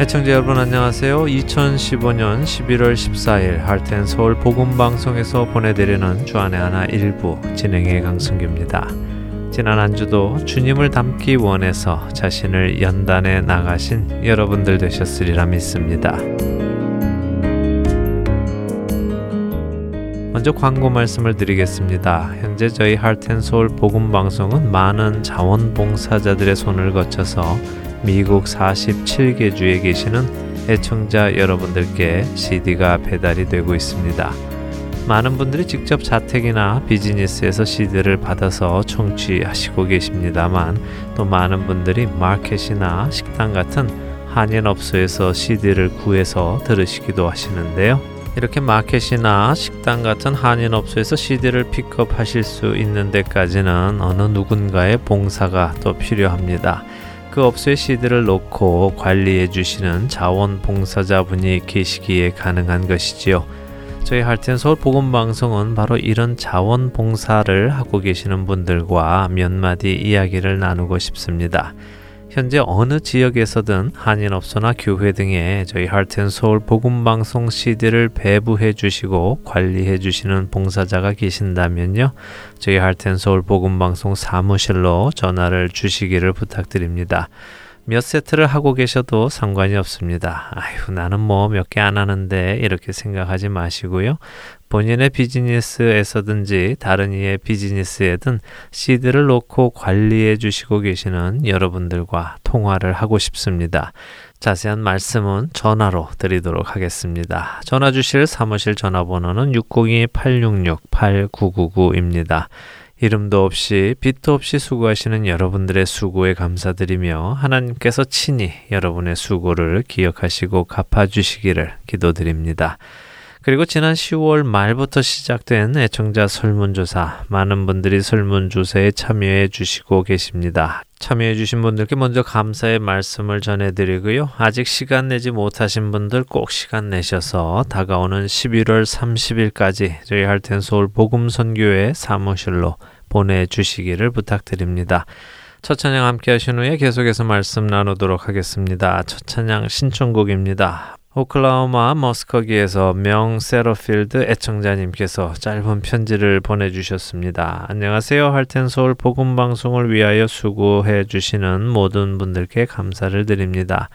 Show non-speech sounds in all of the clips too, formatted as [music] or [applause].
애청자 여러분 안녕하세요. 2015년 11월 14일 할텐 서울 복음 방송에서 보내드리는 주안의 하나 일부 진행의 강승규입니다. 지난 한 주도 주님을 닮기 원해서 자신을 연단해 나가신 여러분들 되셨으리라 믿습니다. 먼저 광고 말씀을 드리겠습니다. 현재 저희 할텐 서울 복음 방송은 많은 자원봉사자들의 손을 거쳐서 미국 47개 주에 계시는 애청자 여러분들께 CD가 배달이 되고 있습니다. 많은 분들이 직접 자택이나 비즈니스에서 CD를 받아서 청취하시고 계십니다만 또 많은 분들이 마켓이나 식당 같은 한인 업소에서 CD를 구해서 들으시기도 하시는데요. 이렇게 마켓이나 식당 같은 한인업소에서 CD를 픽업하실 수 있는 데까지는 어느 누군가의 봉사가 또 필요합니다. 그 업소에 CD를 놓고 관리해 주시는 자원봉사자분이 계시기에 가능한 것이지요. 저희 할텐 서울 복음 방송은 바로 이런 자원봉사를 하고 계시는 분들과 몇 마디 이야기를 나누고 싶습니다. 현재 어느 지역에서든 한인업소나 교회 등에 저희 할텐서울 복음방송 CD를 배부해 주시고 관리해 주시는 봉사자가 계신다면요. 저희 할텐서울 복음방송 사무실로 전화를 주시기를 부탁드립니다. 몇 세트를 하고 계셔도 상관이 없습니다. 아휴, 나는 뭐 몇 개 안 하는데 이렇게 생각하지 마시고요. 본인의 비즈니스에서든지 다른 이의 비즈니스에든 CD를 놓고 관리해 주시고 계시는 여러분들과 통화를 하고 싶습니다. 자세한 말씀은 전화로 드리도록 하겠습니다. 전화 주실 사무실 전화번호는 602-866-8999입니다. 이름도 없이 빛도 없이 수고하시는 여러분들의 수고에 감사드리며 하나님께서 친히 여러분의 수고를 기억하시고 갚아주시기를 기도드립니다. 그리고 지난 10월 말부터 시작된 애청자 설문조사, 많은 분들이 설문조사에 참여해 주시고 계십니다. 참여해 주신 분들께 먼저 감사의 말씀을 전해드리고요. 아직 시간 내지 못하신 분들 꼭 시간 내셔서 다가오는 11월 30일까지 저희 할텐 서울 복음선교회 사무실로 보내주시기를 부탁드립니다. 첫 찬양 함께 하신 후에 계속해서 말씀 나누도록 하겠습니다. 첫 찬양 신청곡입니다. 오클라호마 머스커기에서 명 세러필드 애청자님께서 짧은 편지를 보내주셨습니다. 안녕하세요. 할텐 서울 복음 방송을 위하여 수고해 주시는 모든 분들께 감사를 드립니다.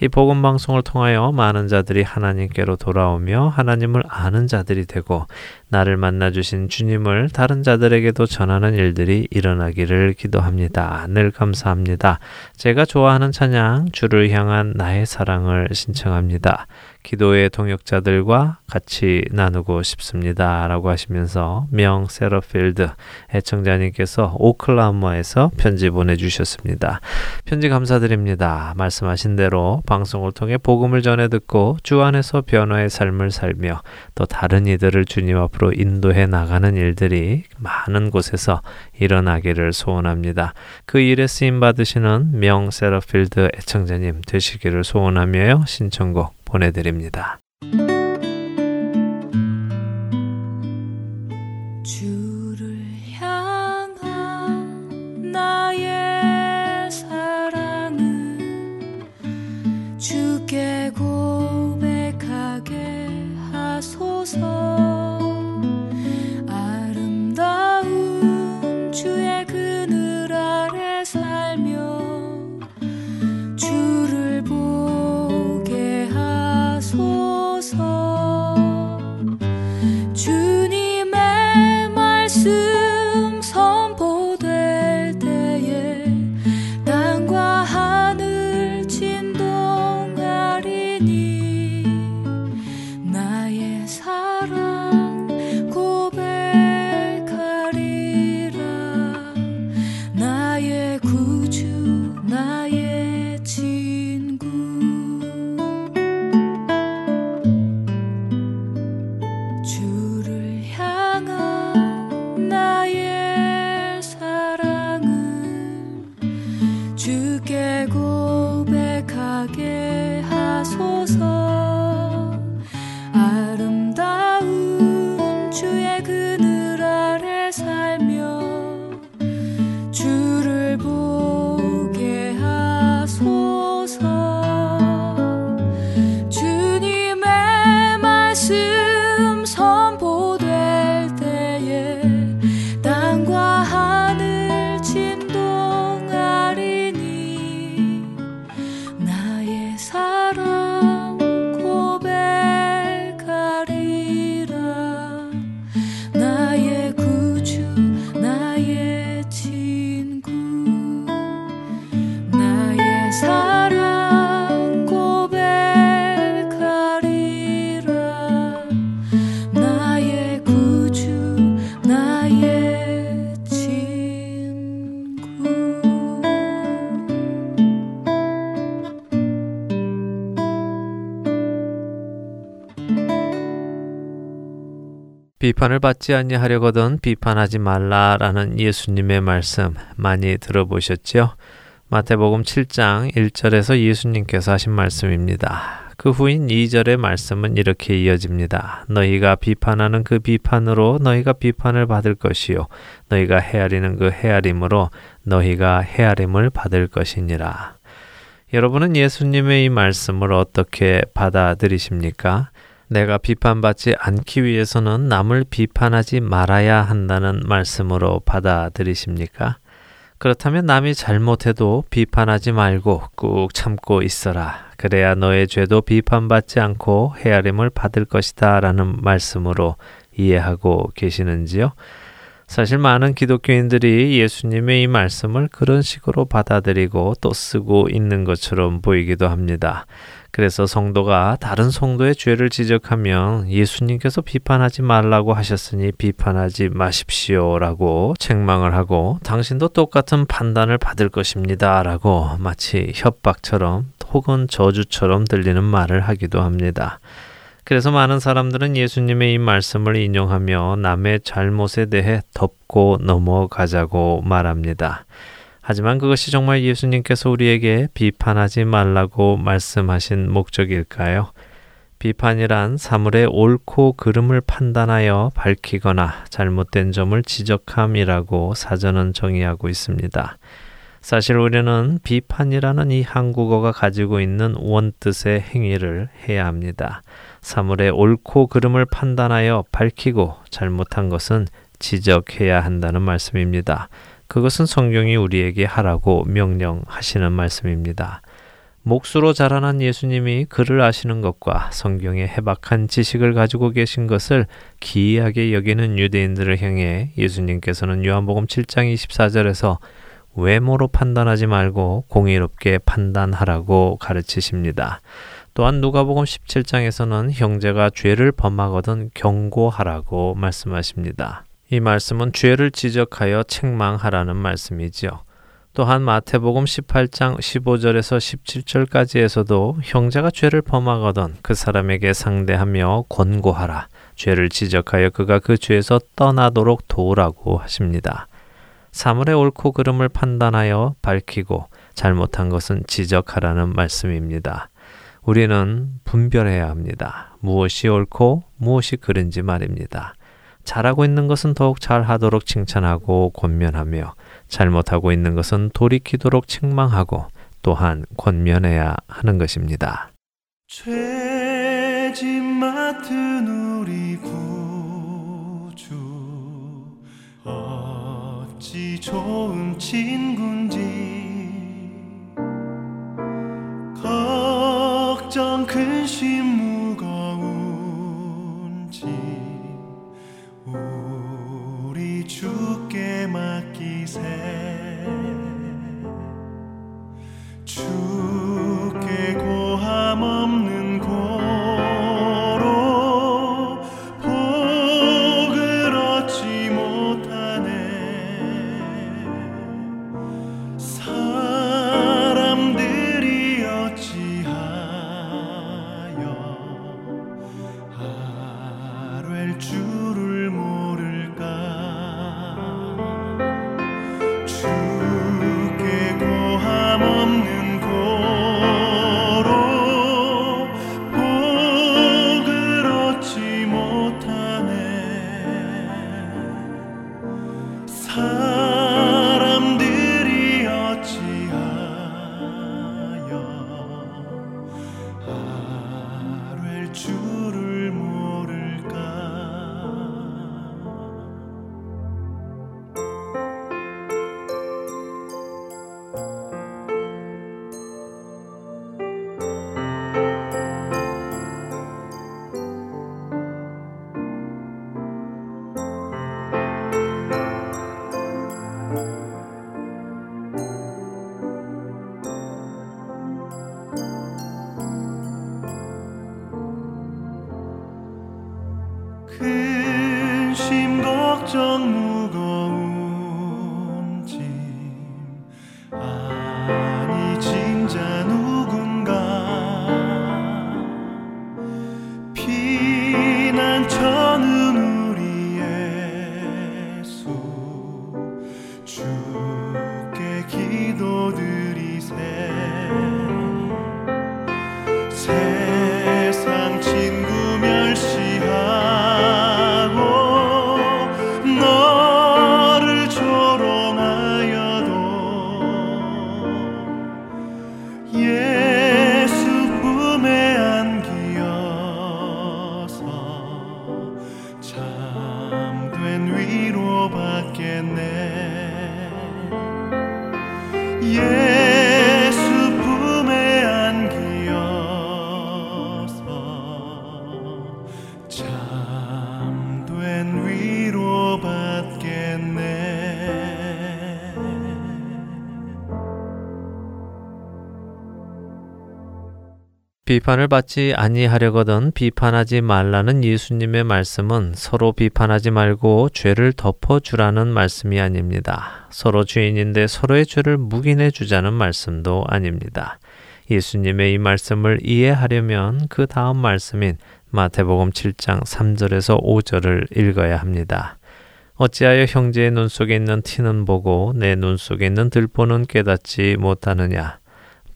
이 복음 방송을 통하여 많은 자들이 하나님께로 돌아오며 하나님을 아는 자들이 되고 나를 만나 주신 주님을 다른 자들에게도 전하는 일들이 일어나기를 기도합니다. 늘 감사합니다. 제가 좋아하는 찬양 주를 향한 나의 사랑을 신청합니다. 기도의 동역자들과 같이 나누고 싶습니다. 라고 하시면서 명 세러필드 애청자님께서 오클라호마에서 편지 보내주셨습니다. 편지 감사드립니다. 말씀하신 대로 방송을 통해 복음을 전해 듣고 주 안에서 변화의 삶을 살며 또 다른 이들을 주님 앞으로 인도해 나가는 일들이 많은 곳에서 일어나기를 소원합니다. 그 일에 쓰임 받으시는 명 세러필드 애청자님 되시기를 소원하며요. 신청곡 보내드립니다. 비판을 받지 아니하려거든 비판하지 말라라는 예수님의 말씀 많이 들어보셨지요? 마태복음 7장 1절에서 예수님께서 하신 말씀입니다. 그 후인 2절의 말씀은 이렇게 이어집니다. 너희가 비판하는 그 비판으로 너희가 비판을 받을 것이요 너희가 헤아리는 그 헤아림으로 너희가 헤아림을 받을 것이니라. 여러분은 예수님의 이 말씀을 어떻게 받아들이십니까? 내가 비판받지 않기 위해서는 남을 비판하지 말아야 한다는 말씀으로 받아들이십니까? 그렇다면 남이 잘못해도 비판하지 말고 꾹 참고 있어라. 그래야 너의 죄도 비판받지 않고 헤아림을 받을 것이다. 라는 말씀으로 이해하고 계시는지요? 사실 많은 기독교인들이 예수님의 이 말씀을 그런 식으로 받아들이고 또 쓰고 있는 것처럼 보이기도 합니다. 그래서 성도가 다른 성도의 죄를 지적하면 예수님께서 비판하지 말라고 하셨으니 비판하지 마십시오 라고 책망을 하고 당신도 똑같은 판단을 받을 것입니다 라고 마치 협박처럼 혹은 저주처럼 들리는 말을 하기도 합니다. 그래서 많은 사람들은 예수님의 이 말씀을 인용하며 남의 잘못에 대해 덮고 넘어가자고 말합니다. 하지만 그것이 정말 예수님께서 우리에게 비판하지 말라고 말씀하신 목적일까요? 비판이란 사물의 옳고 그름을 판단하여 밝히거나 잘못된 점을 지적함이라고 사전은 정의하고 있습니다. 사실 우리는 비판이라는 이 한국어가 가지고 있는 원뜻의 행위를 해야 합니다. 사물의 옳고 그름을 판단하여 밝히고 잘못한 것은 지적해야 한다는 말씀입니다. 그것은 성경이 우리에게 하라고 명령하시는 말씀입니다. 목수로 자라난 예수님이 그를 아시는 것과 성경의 해박한 지식을 가지고 계신 것을 기이하게 여기는 유대인들을 향해 예수님께서는 요한복음 7장 24절에서 외모로 판단하지 말고 공의롭게 판단하라고 가르치십니다. 또한 누가복음 17장에서는 형제가 죄를 범하거든 경고하라고 말씀하십니다. 이 말씀은 죄를 지적하여 책망하라는 말씀이지요. 또한 마태복음 18장 15절에서 17절까지에서도 형제가 죄를 범하거든 그 사람에게 상대하며 권고하라. 죄를 지적하여 그가 그 죄에서 떠나도록 도우라고 하십니다. 사물의 옳고 그름을 판단하여 밝히고 잘못한 것은 지적하라는 말씀입니다. 우리는 분별해야 합니다. 무엇이 옳고 무엇이 그른지 말입니다. 잘하고 있는 것은 더욱 잘하도록 칭찬하고 권면하며 잘못하고 있는 것은 돌이키도록 책망하고 또한 권면해야 하는 것입니다. 죄짐 맡은 우리 구주 어찌 좋은 친군지 걱정 근심 무 주께 맡기세. 주께 고함 없는 참된 위로 받겠네 비판을 받지 아니하려거든 비판하지 말라는 예수님의 말씀은 서로 비판하지 말고 죄를 덮어 주라는 말씀이 아닙니다. 서로 죄인인데 서로의 죄를 묵인해 주자는 말씀도 아닙니다. 예수님의 이 말씀을 이해하려면 그 다음 말씀인 마태복음 7장 3절에서 5절을 읽어야 합니다. 어찌하여 형제의 눈 속에 있는 티는 보고 내 눈 속에 있는 들보는 깨닫지 못하느냐?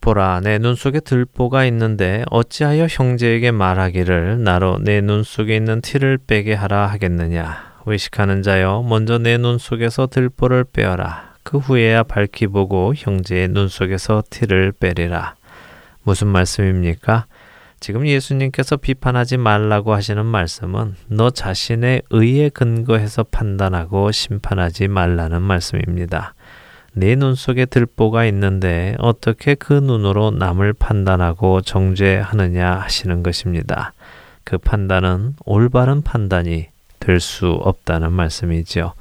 보라, 내 눈 속에 들보가 있는데 어찌하여 형제에게 말하기를 나로 내 눈 속에 있는 티를 빼게 하라 하겠느냐? 의식하는 자여, 먼저 내 눈 속에서 들보를 빼어라. 그 후에야 밝히 보고 형제의 눈 속에서 티를 빼리라. 무슨 말씀입니까? 지금 예수님께서 비판하지 말라고 하시는 말씀은 너 자신의 의에 근거해서 판단하고 심판하지 말라는 말씀입니다. 내 눈 속에 들보가 있는데 어떻게 그 눈으로 남을 판단하고 정죄하느냐 하시는 것입니다. 그 판단은 올바른 판단이 될 수 없다는 말씀이지요.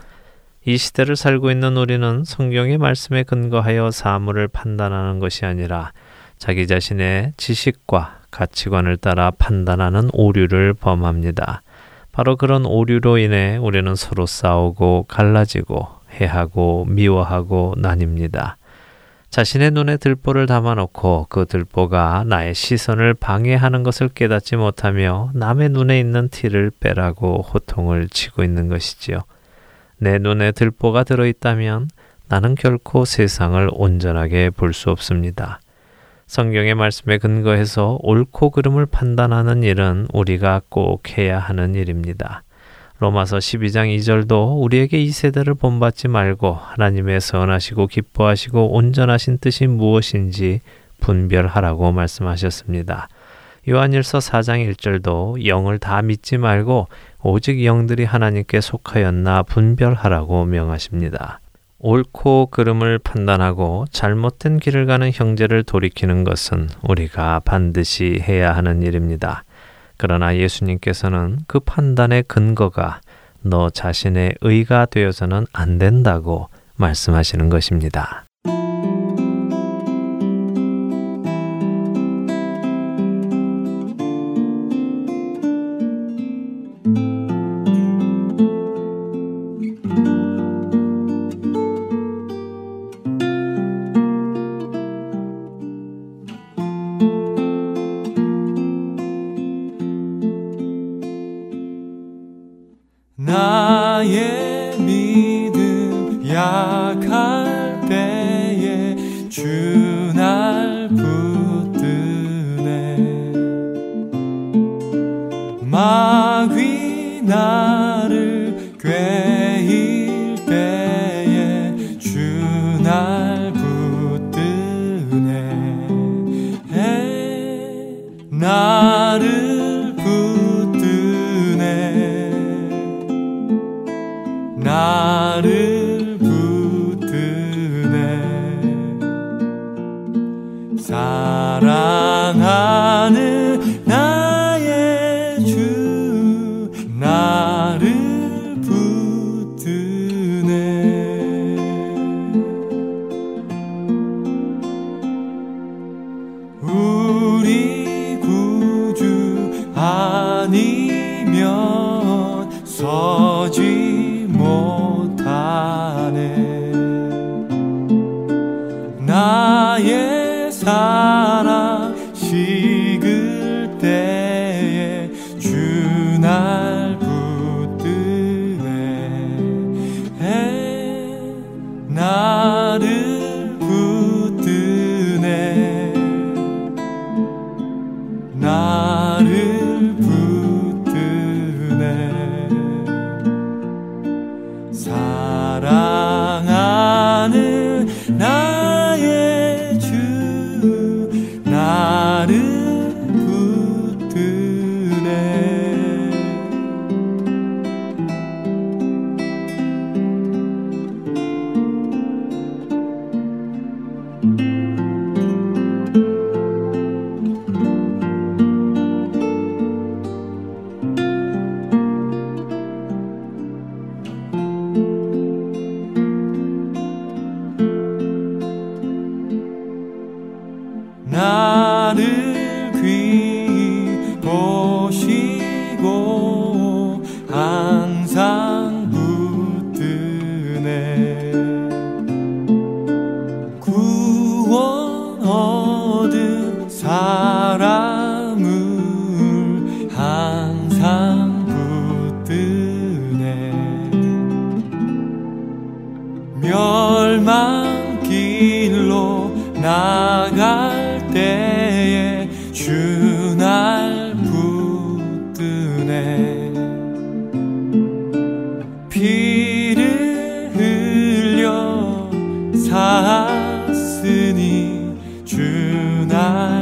이 시대를 살고 있는 우리는 성경의 말씀에 근거하여 사물을 판단하는 것이 아니라 자기 자신의 지식과 가치관을 따라 판단하는 오류를 범합니다. 바로 그런 오류로 인해 우리는 서로 싸우고 갈라지고 해하고 미워하고 나뉩니다. 자신의 눈에 들보를 담아놓고 그 들보가 나의 시선을 방해하는 것을 깨닫지 못하며 남의 눈에 있는 티를 빼라고 호통을 치고 있는 것이지요. 내 눈에 들보가 들어있다면 나는 결코 세상을 온전하게 볼 수 없습니다. 성경의 말씀에 근거해서 옳고 그름을 판단하는 일은 우리가 꼭 해야 하는 일입니다. 로마서 12장 2절도 우리에게 이 세대를 본받지 말고 하나님의 선하시고 기뻐하시고 온전하신 뜻이 무엇인지 분별하라고 말씀하셨습니다. 요한일서 4장 1절도 영을 다 믿지 말고 오직 영들이 하나님께 속하였나 분별하라고 명하십니다. 옳고 그름을 판단하고 잘못된 길을 가는 형제를 돌이키는 것은 우리가 반드시 해야 하는 일입니다. 그러나 예수님께서는 그 판단의 근거가 너 자신의 의가 되어서는 안 된다고 말씀하시는 것입니다. 아니면 서 주나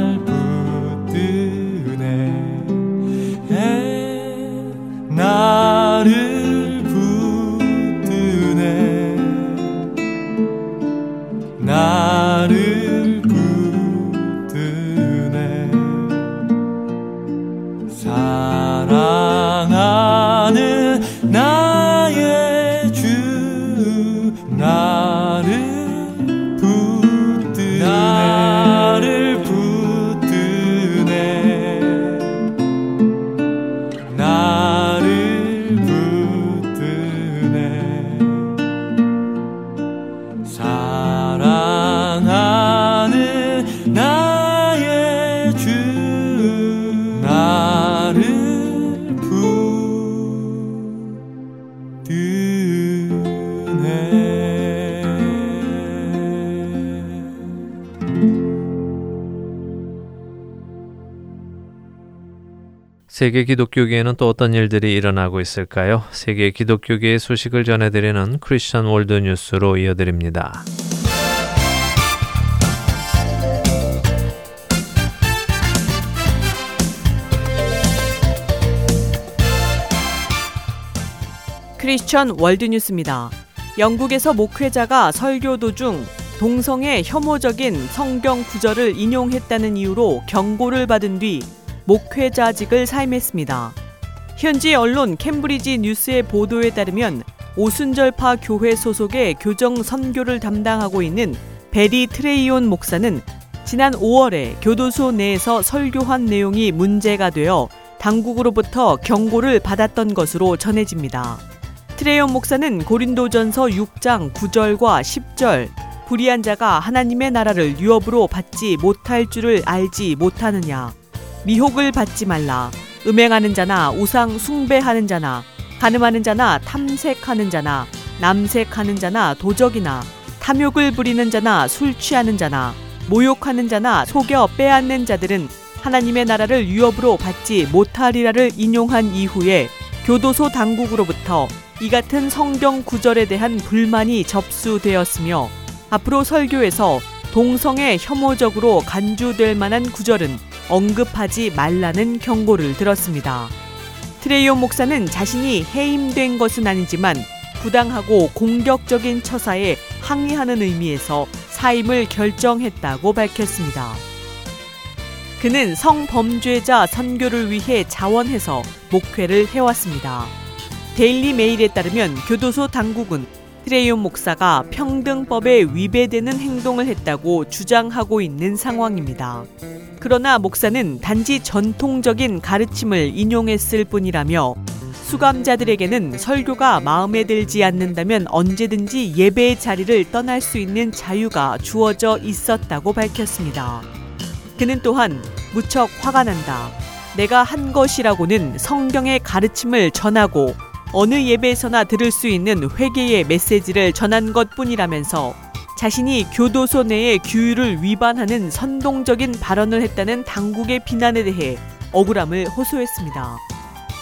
세계 기독교계에는 또 어떤 일들이 일어나고 있을까요? 세계 기독교계의 소식을 전해드리는 Christian World News로 이어드립니다. Christian World News입니다. 영국에서 목회자가 설교 도중 동성애 혐오적인 성경 구절을 인용했다는 이유로 경고를 받은 뒤 목회자직을 사임했습니다. 현지 언론 캠브리지 뉴스의 보도에 따르면 오순절파 교회 소속의 교정 선교를 담당하고 있는 베리 트레이온 목사는 지난 5월에 교도소 내에서 설교한 내용이 문제가 되어 당국으로부터 경고를 받았던 것으로 전해집니다. 트레이온 목사는 고린도전서 6장 9절과 10절 불의한 자가 하나님의 나라를 유업으로 받지 못할 줄을 알지 못하느냐 미혹을 받지 말라. 음행하는 자나 우상 숭배하는 자나 가늠하는 자나 탐색하는 자나 남색하는 자나 도적이나 탐욕을 부리는 자나 술 취하는 자나 모욕하는 자나 속여 빼앗는 자들은 하나님의 나라를 유업으로 받지 못하리라를 인용한 이후에 교도소 당국으로부터 이 같은 성경 구절에 대한 불만이 접수되었으며 앞으로 설교에서 동성애 혐오적으로 간주될 만한 구절은 언급하지 말라는 경고를 들었습니다. 트레이온 목사는 자신이 해임된 것은 아니지만 부당하고 공격적인 처사에 항의하는 의미에서 사임을 결정했다고 밝혔습니다. 그는 성범죄자 선교를 위해 자원해서 목회를 해왔습니다. 데일리 메일에 따르면 교도소 당국은 트레이온 목사가 평등법에 위배되는 행동을 했다고 주장하고 있는 상황입니다. 그러나 목사는 단지 전통적인 가르침을 인용했을 뿐이라며 수감자들에게는 설교가 마음에 들지 않는다면 언제든지 예배의 자리를 떠날 수 있는 자유가 주어져 있었다고 밝혔습니다. 그는 또한 무척 화가 난다. 내가 한 것이라고는 성경의 가르침을 전하고 어느 예배에서나 들을 수 있는 회개의 메시지를 전한 것 뿐이라면서 자신이 교도소 내의 규율을 위반하는 선동적인 발언을 했다는 당국의 비난에 대해 억울함을 호소했습니다.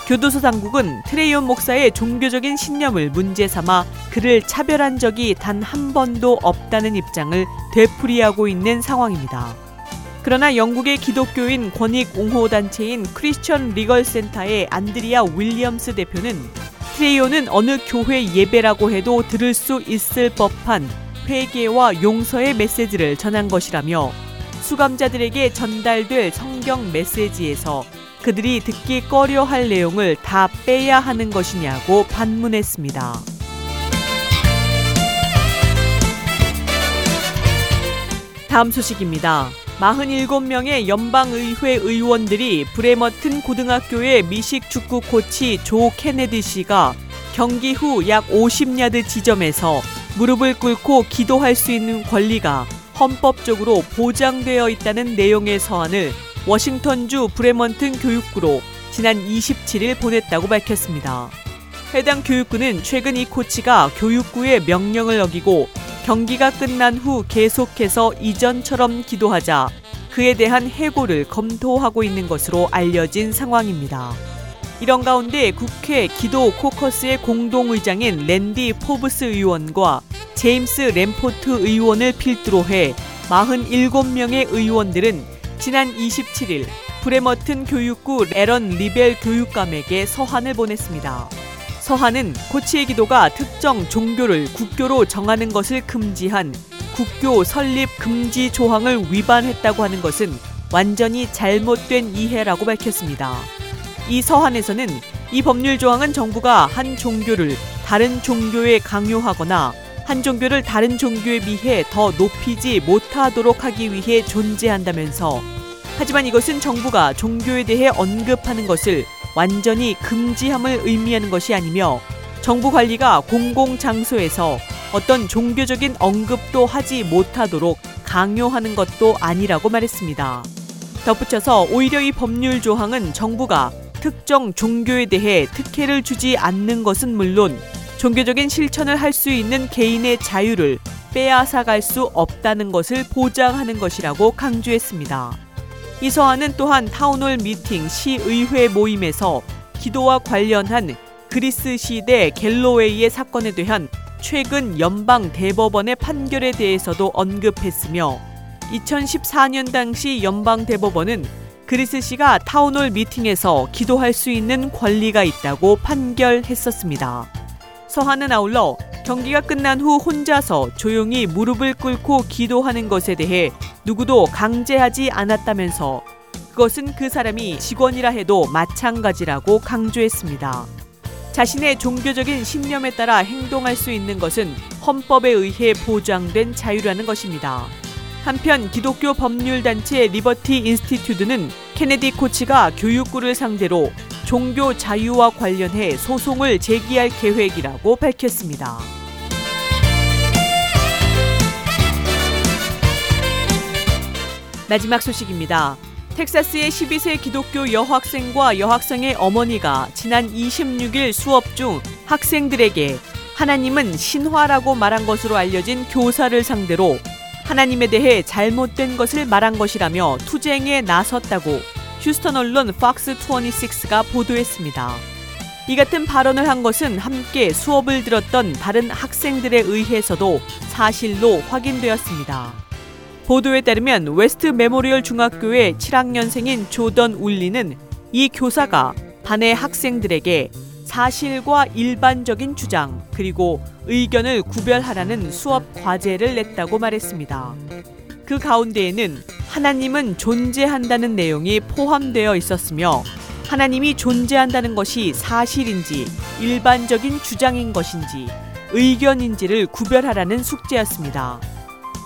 교도소 당국은 트레이온 목사의 종교적인 신념을 문제 삼아 그를 차별한 적이 단 한 번도 없다는 입장을 되풀이하고 있는 상황입니다. 그러나 영국의 기독교인 권익 옹호 단체인 크리스천 리걸 센터의 안드리아 윌리엄스 대표는 트레이온은 어느 교회 예배라고 해도 들을 수 있을 법한 회개와 용서의 메시지를 전한 것이라며 수감자들에게 전달될 성경 메시지에서 그들이 듣기 꺼려 할 내용을 다 빼야 하는 것이냐고 반문했습니다. 다음 소식입니다. 47명의 연방의회 의원들이 브레머튼 고등학교의 미식 축구 코치 조 케네디 씨가 경기 후 약 50야드 지점에서 무릎을 꿇고 기도할 수 있는 권리가 헌법적으로 보장되어 있다는 내용의 서한을 워싱턴주 브레먼튼 교육구로 지난 27일 보냈다고 밝혔습니다. 해당 교육구는 최근 이 코치가 교육구의 명령을 어기고 경기가 끝난 후 계속해서 이전처럼 기도하자 그에 대한 해고를 검토하고 있는 것으로 알려진 상황입니다. 이런 가운데 국회 기도 코커스의 공동의장인 랜디 포브스 의원과 제임스 램포트 의원을 필두로 해 47명의 의원들은 지난 27일 브레머튼 교육구 에런 리벨 교육감에게 서한을 보냈습니다. 서한은 코치의 기도가 특정 종교를 국교로 정하는 것을 금지한 국교 설립 금지 조항을 위반했다고 하는 것은 완전히 잘못된 이해라고 밝혔습니다. 이 서한에서는 이 법률 조항은 정부가 한 종교를 다른 종교에 강요하거나 한 종교를 다른 종교에 비해 더 높이지 못하도록 하기 위해 존재한다면서 하지만 이것은 정부가 종교에 대해 언급하는 것을 완전히 금지함을 의미하는 것이 아니며 정부 관리가 공공장소에서 어떤 종교적인 언급도 하지 못하도록 강요하는 것도 아니라고 말했습니다. 덧붙여서 오히려 이 법률 조항은 정부가 특정 종교에 대해 특혜를 주지 않는 것은 물론 종교적인 실천을 할 수 있는 개인의 자유를 빼앗아갈 수 없다는 것을 보장하는 것이라고 강조했습니다. 이 서한은 또한 town hall meeting 시의회 모임에서 기도와 관련한 그리스 시 대 갤로웨이의 사건에 대한 최근 연방 대법원의 판결에 대해서도 언급했으며 2014년 당시 연방 대법원은 그리스 씨가 town hall meeting에서 기도할 수 있는 권리가 있다고 판결했었습니다. 서한은 아울러 경기가 끝난 후 혼자서 조용히 무릎을 꿇고 기도하는 것에 대해 누구도 강제하지 않았다면서 그것은 그 사람이 직원이라 해도 마찬가지라고 강조했습니다. 자신의 종교적인 신념에 따라 행동할 수 있는 것은 헌법에 의해 보장된 자유라는 것입니다. 한편 기독교 법률단체 Liberty Institute는 케네디 코치가 교육부를 상대로 종교 자유와 관련해 소송을 제기할 계획이라고 밝혔습니다. 마지막 소식입니다. 텍사스의 12세 기독교 여학생과 여학생의 어머니가 지난 26일 수업 중 학생들에게 하나님은 신화라고 말한 것으로 알려진 교사를 상대로 하나님에 대해 잘못된 것을 말한 것이라며 투쟁에 나섰다고 휴스턴 언론 Fox 26가 보도했습니다. 이 같은 발언을 한 것은 함께 수업을 들었던 다른 학생들에 의해서도 사실로 확인되었습니다. 보도에 따르면 웨스트 메모리얼 중학교의 7학년생인 조던 울리는 이 교사가 반의 학생들에게 사실과 일반적인 주장 그리고 의견을 구별하라는 수업 과제를 냈다고 말했습니다. 그 가운데에는 하나님은 존재한다는 내용이 포함되어 있었으며 하나님이 존재한다는 것이 사실인지 일반적인 주장인 것인지 의견인지를 구별하라는 숙제였습니다.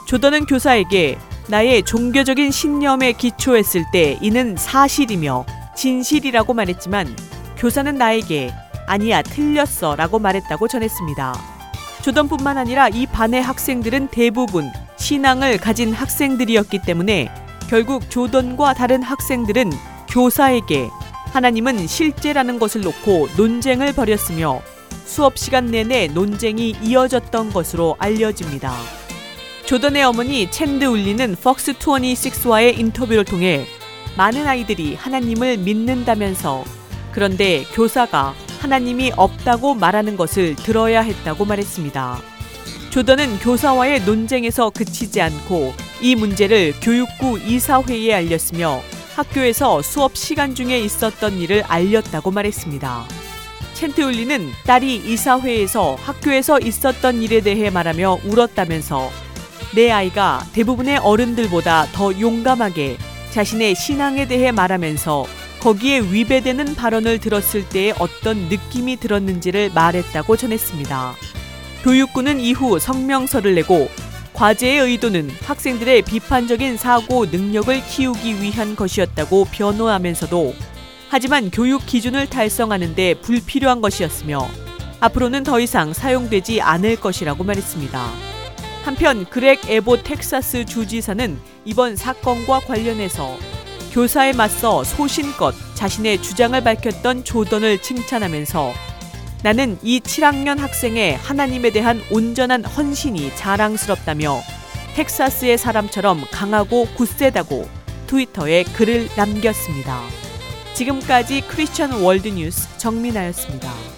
조던은 교사에게 나의 종교적인 신념에 기초했을 때 이는 사실이며 진실이라고 말했지만 교사는 나에게 아니야 틀렸어 라고 말했다고 전했습니다. 조던뿐만 아니라 이 반의 학생들은 대부분 신앙을 가진 학생들이었기 때문에 결국 조던과 다른 학생들은 교사에게 하나님은 실제라는 것을 놓고 논쟁을 벌였으며 수업 시간 내내 논쟁이 이어졌던 것으로 알려집니다. 조던의 어머니 챈드 울리는 퍽스 26와의 인터뷰를 통해 많은 아이들이 하나님을 믿는다면서 그런데 교사가 하나님이 없다고 말하는 것을 들어야 했다고 말했습니다. 조던은 교사와의 논쟁에서 그치지 않고 이 문제를 교육부 이사회에 알렸으며 학교에서 수업 시간 중에 있었던 일을 알렸다고 말했습니다. 챈트 울리는 딸이 이사회에서 학교에서 있었던 일에 대해 말하며 울었다면서 내 아이가 대부분의 어른들보다 더 용감하게 자신의 신앙에 대해 말하면서 거기에 위배되는 발언을 들었을 때의 어떤 느낌이 들었는지를 말했다고 전했습니다. 교육부는 이후 성명서를 내고 과제의 의도는 학생들의 비판적인 사고 능력을 키우기 위한 것이었다고 변호하면서도 하지만 교육 기준을 달성하는데 불필요한 것이었으며 앞으로는 더 이상 사용되지 않을 것이라고 말했습니다. 한편 그렉 에보 텍사스 주지사는 이번 사건과 관련해서 교사에 맞서 소신껏 자신의 주장을 밝혔던 조던을 칭찬하면서 나는 이 7학년 학생의 하나님에 대한 온전한 헌신이 자랑스럽다며 텍사스의 사람처럼 강하고 굳세다고 트위터에 글을 남겼습니다. 지금까지 크리스천 월드 뉴스 정민아였습니다.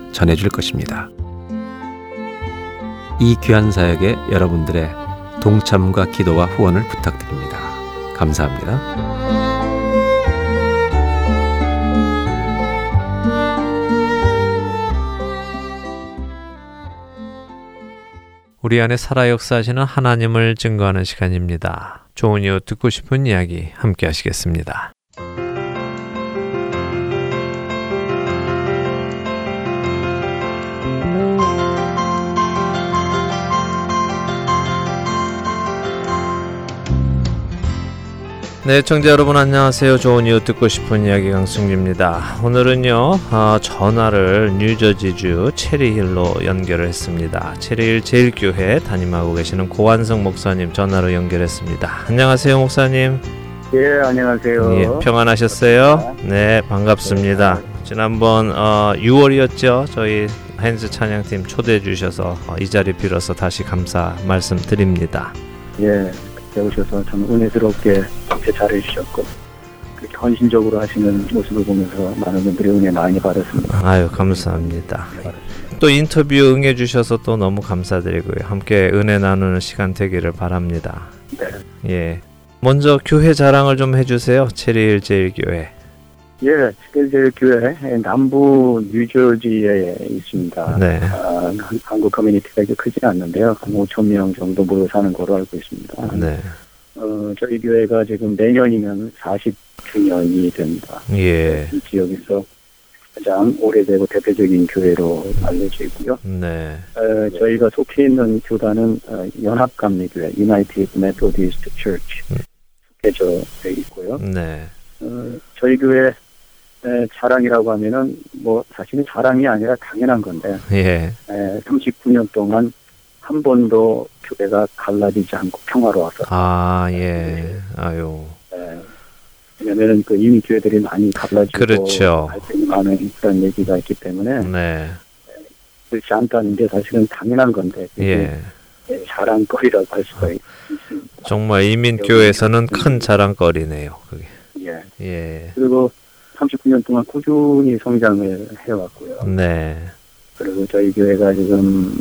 전해줄 것입니다. 이 귀한 사역에 여러분들의 동참과 기도와 후원을 부탁드립니다. 감사합니다. 우리 안에 살아 역사하시는 하나님을 증거하는 시간입니다. 좋은 이유 듣고 싶은 이야기 함께 하시겠습니다. 네, 청자 여러분 안녕하세요. 좋은 이유 듣고 싶은 이야기 강승규입니다. 오늘은요 어, 전화를 뉴저지주 체리힐로 연결을 했습니다. 체리힐 제일교회 담임하고 계시는 고한성 목사님 전화로 연결했습니다. 안녕하세요, 목사님. 예, 안녕하세요. 예, 평안하셨어요? 네, 반갑습니다. 지난번 어, 6월이었죠. 저희 핸즈 찬양팀 초대해 주셔서 어, 이 자리 빌어서 다시 감사 말씀드립니다. 예, 오셔서 참 은혜스럽게 제 잘해 주셨고 그렇게 헌신적으로 하시는 모습을 보면서 많은 분들이 은혜 많이 받았습니다. 아유, 감사합니다. 또 인터뷰 응해 주셔서 또 너무 감사드리고요. 함께 은혜 나누는 시간 되기를 바랍니다. 네. 예. 먼저 교회 자랑을 좀 해주세요. 체리일 제일교회. 예, 스켈젤 교회 남부 뉴저지에 있습니다. 네. 아, 한- 한국 커뮤니티가 이렇게 크지 않는데요. 한 5천 명 정도 모여 사는 거로 알고 있습니다. 네. 어, 저희 교회가 지금 내년이면 40주년이 됩니다. 예. 이 지역에서 가장 오래되고 대표적인 교회로 알려져 있고요. 네. 어, 저희가 속해 있는 교단은 어, 연합감리교회 United Methodist Church 속해져 있고요. 네. 어, 저희 교회 에, 자랑이라고 하면은 뭐 사실은 자랑이 아니라 당연한 건데 예. 에, 39년 동안 한 번도 교회가 갈라지지 않고 평화로워서 아, 예. 아유. 에, 왜냐면은 그 이미 교회들이 많이 갈라지고 그렇죠. 갈등이 많은 그런 얘기가 있기 때문에 네. 그렇지 않다는 게 사실은 당연한 건데 예. 자랑거리라고 할 수가 있- 있습니다. 정말 이민교회에서는 큰 자랑거리네요. 그게. 예. 예. 그리고 39년 동안 꾸준히 성장을 해왔고요. 네. 그리고 저희 교회가 지금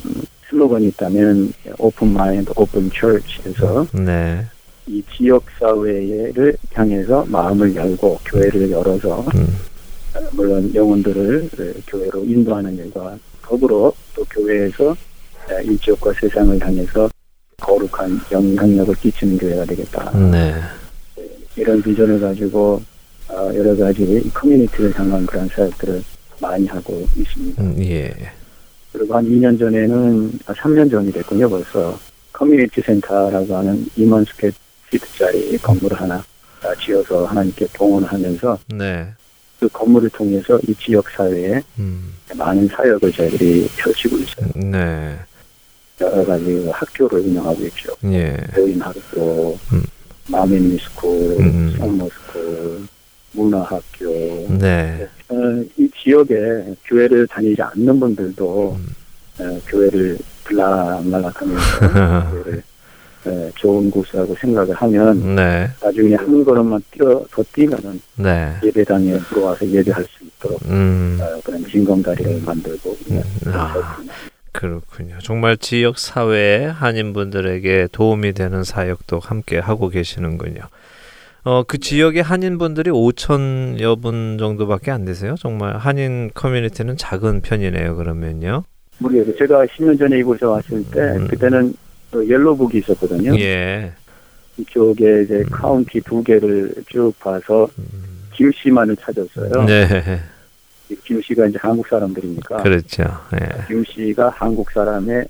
슬로건이 있다면 open mind open church에서 네. 이 지역 사회를 향해서 마음을 열고 교회를 열어서 음. 어, 물론 영혼들을 그 교회로 인도하는 일과 더불어 또 교회에서 어, 이 지역과 세상을 향해서 거룩한 영향력을 끼치는 교회가 되겠다. 네. 이런 비전을 가지고 어, 여러 가지 커뮤니티를 향한 그런 사역들을 많이 하고 있습니다. 음, 예. 그리고 한 2년 전에는, 아, 3년 전이 됐군요, 벌써. 커뮤니티 센터라고 하는 2만 square feet짜리 건물을 하나 아, 지어서 하나님께 봉헌하면서 네. 그 건물을 통해서 이 지역 사회에 음. 많은 사역을 저희들이 펼치고 있어요. 네. 여러 가지 학교를 운영하고 있죠. 예. 배우인 학교, 음. Mommy and Me school, 음. summer school, 문화학교, 네. 어, 이 지역에 교회를 다니지 않는 분들도 음. 어, 교회를 들락날락하면서 [laughs] 교회를 어, 좋은 곳이라고 생각을 하면 네. 나중에 한 걸음만 뛰어 더 뛰면은 네. 예배당에 들어와서 예배할 수 있도록 음. 어, 그런 징검다리를 만들고 음. 아. 그렇군요. 정말 지역 사회에 한인분들에게 도움이 되는 사역도 함께 하고 계시는군요. 어, 그 지역의 한인분들이 5천여 분 정도밖에 안 되세요? 정말 한인 커뮤니티는 작은 편이네요, 그러면요. 모르겠어요. 제가 10년 전에 이곳에 왔을 때 음. 그때는 그 옐로북이 있었거든요. 예. 이쪽에 이제 음. 카운티 두 개를 쭉 봐서 김 씨만을 찾았어요. 네. 김 씨가 이제 한국 사람들이니까 그렇죠. 예. 김 씨가 한국 사람의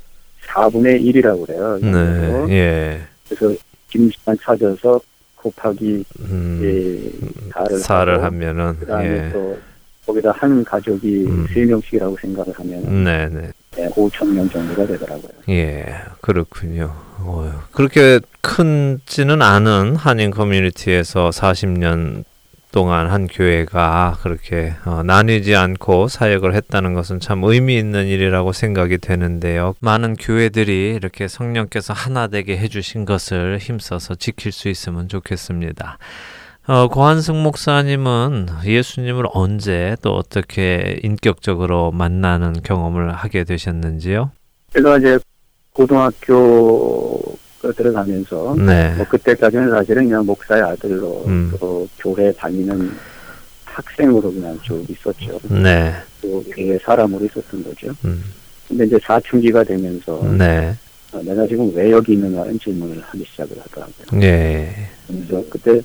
4분의 1이라고 그래요. 네. 예. 그래서 김 씨만 찾아서 곱하기 음. 예, 사를, 사를 하고 하면은 그다음에 예. 또 거기다 한 가족이 음. 세 명씩이라고 생각을 하면 네, 네. 5천 명 정도가 되더라고요. 예, 그렇군요. 어, 그렇게 큰지는 않은 한인 커뮤니티에서 40년 동안 한 교회가 그렇게 어, 나뉘지 않고 사역을 했다는 것은 참 의미 있는 일이라고 생각이 되는데요. 많은 교회들이 이렇게 성령께서 하나 되게 해주신 것을 힘써서 지킬 수 있으면 좋겠습니다. 어, 고한승 목사님은 예수님을 언제 또 어떻게 인격적으로 만나는 경험을 하게 되셨는지요? 제가 이제 고등학교 들어가면서 네. 뭐 그때까지는 사실은 그냥 목사의 아들로 음. 또 교회 다니는 학생으로 그냥 쭉 있었죠. 네. 또 교회 사람으로 있었던 거죠. 음. 근데 이제 사춘기가 되면서 네. 어, 내가 지금 왜 여기 있느냐는 질문을 하기 시작을 하더라고요. 예. 그래서 그때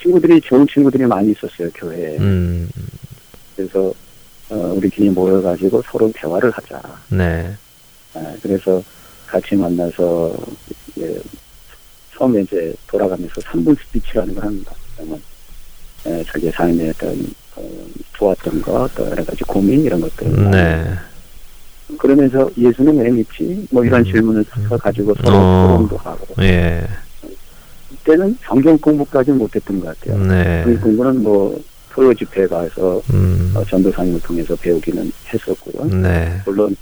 친구들이 좋은 친구들이 많이 있었어요 교회에. 음. 그래서 어, 우리끼리 모여가지고 서로 대화를 하자. 네. 아, 그래서 같이 만나서 이제 처음에 이제 돌아가면서 3분 스피치라는 걸 합니다. 그러면 에, 자기 삶에 어떤 어, 좋았던 것, 또 여러 가지 고민 이런 것들. 네. 그러면서 예수는 왜 믿지? 뭐 이런 음. 질문을 가지고 서로 어. 토론도 하고. 예. 그때는 성경 공부까지는 못했던 것 같아요. 네. 그 공부는 뭐 토요 집회 가서 음. 어, 전도사님을 통해서 배우기는 했었고요. 네. 물론